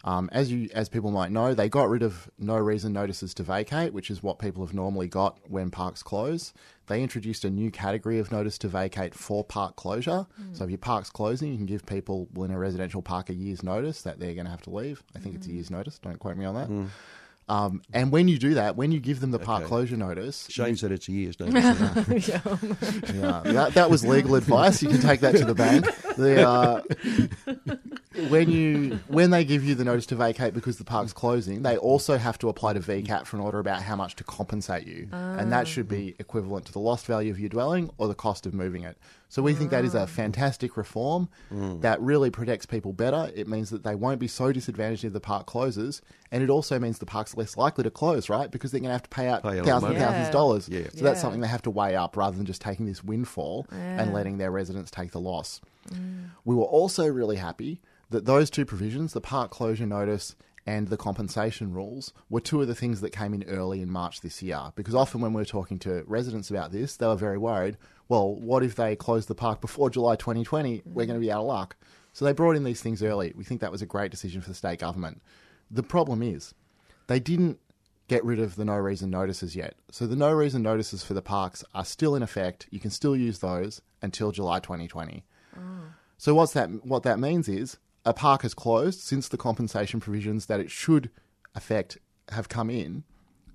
um, as you as people might know, they got rid of no reason notices to vacate, which is what people have normally got when parks close. They introduced a new category of notice to vacate for park closure. Hmm. So if your park's closing, you can give people in a residential park a year's notice that they're going to have to leave. I think it's a hmm. year's notice. Don't quote me on that. Hmm. Um, and when you do that, when you give them the park Okay. closure notice, Shane said it's a year's notice. yeah, that, that was legal advice. You can take that to the bank. The, uh, when you when they give you the notice to vacate because the park's closing, they also have to apply to VCAT for an order about how much to compensate you, and that should be equivalent to the lost value of your dwelling or the cost of moving it. So we think that is a fantastic reform mm. that really protects people better. It means that they won't be so disadvantaged if the park closes, and it also means the park's less likely to close, right? Because they're going to have to pay out Pay a lot of thousands and money. thousands of Yeah. dollars. Yeah. So that's something they have to weigh up rather than just taking this windfall and letting their residents take the loss. Mm. We were also really happy that those two provisions, the park closure notice and the compensation rules, were two of the things that came in early in March this year. Because often when we're talking to residents about this, they were very worried. Well, what if they close the park before July 2020? We're going to be out of luck. So they brought in these things early. We think that was a great decision for the state government. The problem is, they didn't get rid of the no reason notices yet. So the no reason notices for the parks are still in effect. You can still use those until July 2020. Ah. So what's that? What that means is a park has closed since the compensation provisions that it should affect have come in,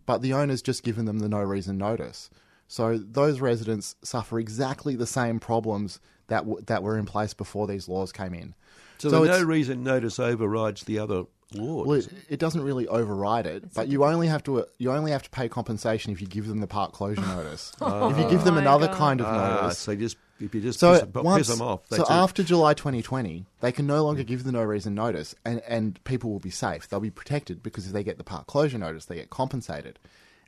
but the owner's just given them the no reason notice. So those residents suffer exactly the same problems that w- that were in place before these laws came in. So, So the no reason notice overrides the other laws. Well, it, it doesn't really override it, but you only have to you only have to pay compensation if you give them the park closure notice. if you give them another God. kind of ah, notice, so just if you just so piss, them- once, piss them off, so it. after July 2020, they can no longer give the no reason notice, and and people will be safe. They'll be protected because if they get the park closure notice, they get compensated.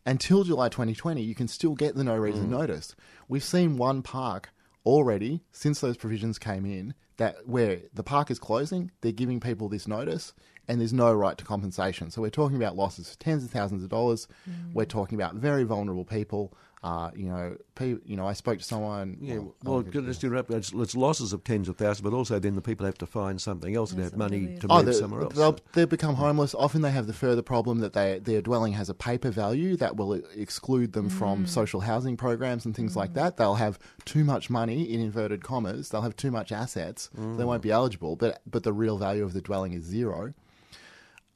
Until July 2020, you can still get the no reason Mm. notice. We've seen one park already since those provisions came in that where the park is closing, they're giving people this notice, and there's no right to compensation. So we're talking about losses of tens of thousands of dollars. Mm. We're talking about very vulnerable people. Uh, you know, pe- you know, I spoke to someone. Yeah, well, well, I'll get to just interrupt, it's, it's losses of tens of thousands, but also then the people have to find something else and Yes, have money to unbelievable. Oh, move they- somewhere else. They'll, they become homeless. Often they have the further problem that they, their dwelling has a paper value that will exclude them from mm. social housing programs and things like mm. that. They'll have too much money, in inverted commas. They'll have too much assets. They mm. won't be eligible, but, but the real value of the dwelling is zero.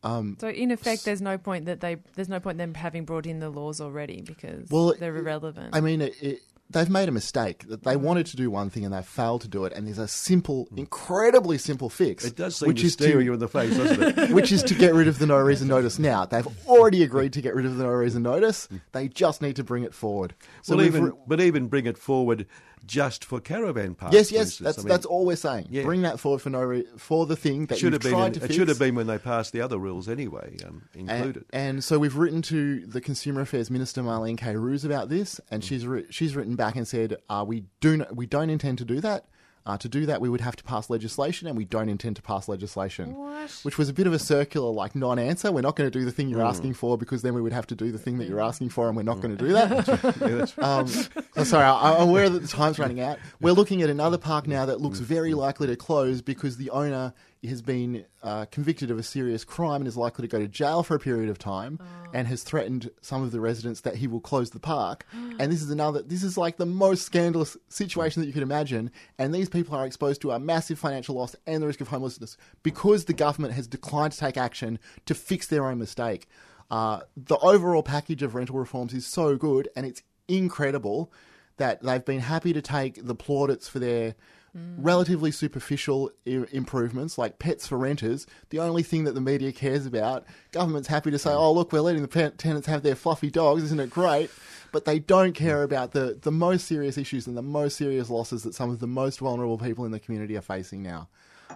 Um, so in effect, there's no point that they there's no point them having brought in the laws already because Well, they're irrelevant. I mean, it, it, they've made a mistake. That They wanted to do one thing and they failed to do it. And there's a simple, incredibly simple fix. it does seem which to is stare to, you in the face, doesn't it? which is to get rid of the no reason notice now. They've already agreed to get rid of the no reason notice. They just need to bring it forward. So well, even re- but even bring it forward just for caravan parks. yes, yes, that's I mean, that's all we're saying. Yeah. Bring that forward for no re- for the thing that should have been. in- it fix. should have been when they passed the other rules anyway, um, And, included. and so we've written to the Consumer Affairs Minister Marlene Kairouz about this, Mm. and she's wri- she's written back and said, uh, "We do n- we don't intend to do that. Uh, to do that, we would have to pass legislation, and we don't intend to pass legislation." What? Which was a bit of a circular, like non-answer. We're not going to do the thing you're Mm. asking for because then we would have to do the thing that you're asking for, and we're not going to do that. um, so sorry, I, I'm aware that the time's running out. We're looking at another park now that looks very likely to close because the owner has been uh, convicted of a serious crime and is likely to go to jail for a period of time, and has threatened some of the residents that he will close the park. and this is another. This is like the most scandalous situation that you could imagine. And these people are exposed to a massive financial loss and the risk of homelessness because the government has declined to take action to fix their own mistake. Uh, the overall package of rental reforms is so good, and it's incredible that they've been happy to take the plaudits for their Mm. relatively superficial I- improvements like pets for renters. The only thing that the media cares about, government's happy to say, mm. "Oh, look, we're letting the pe- tenants have their fluffy dogs, isn't it great?" But they don't care mm. about the the most serious issues and the most serious losses that some of the most vulnerable people in the community are facing now.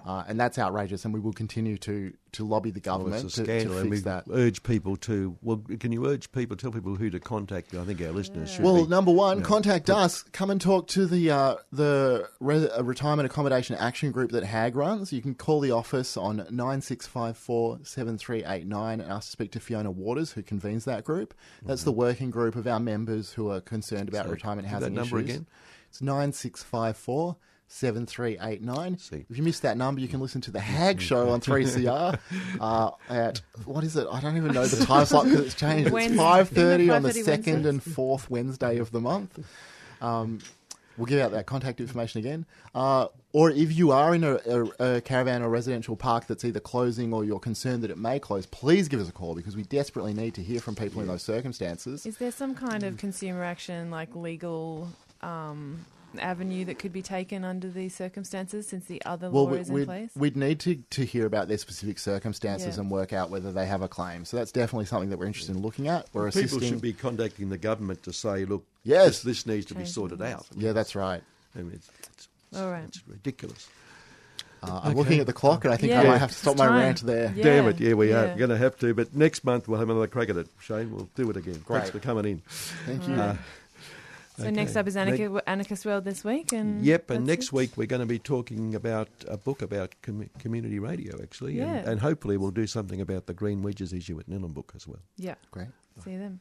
Uh, and that's outrageous, and we will continue to, to lobby the government a to, to scandal, and fix we that. urge people to. Well, can you urge people, tell people who to contact? I think our listeners should. Well, be, number one, you know, contact us. Come and talk to the uh, the Re- uh, Retirement Accommodation Action Group that HAAG runs. You can call the office on 9654 7389 and ask to speak to Fiona Waters, who convenes that group. That's the working group of our members who are concerned about So, retirement give that housing number issues. again. It's 9654 7389. See. If you missed that number, you can listen to the HAAG show on 3CR uh, at, what is it? I don't even know the time slot because it's changed. It's Wednesday. 5.30 on the 5:30 second Wednesdays. and fourth Wednesday of the month. Um, we'll give out that contact information again. Uh, or if you are in a, a, a caravan or residential park that's either closing or you're concerned that it may close, please give us a call because we desperately need to hear from people in those circumstances. Is there some kind of consumer action, like legal um, avenue that could be taken under these circumstances since the other Well, law we- is in we'd, place? we'd need to, to hear about their specific circumstances Yeah. and work out whether they have a claim. So that's definitely something that we're interested in looking at. We're people assisting. should be contacting the government to say, look, Yes. this, this needs to be Change sorted the out. Yeah, that's right. I mean, it's, it's, All right. it's ridiculous. Uh, I'm looking at the clock and I think I might have to stop It's my time. rant there. Yeah. Damn it, yeah, we are yeah. going to have to. But next month we'll have another crack at it, Shane. We'll do it again. Thanks Great. for coming in. Thank you. Uh, so next up is Anarch- Anarchist World this week, and yep, and next it. week we're going to be talking about a book about com- community radio, actually, yeah. and, and, hopefully we'll do something about the green wedges issue at Book as well. Yeah, great. See them.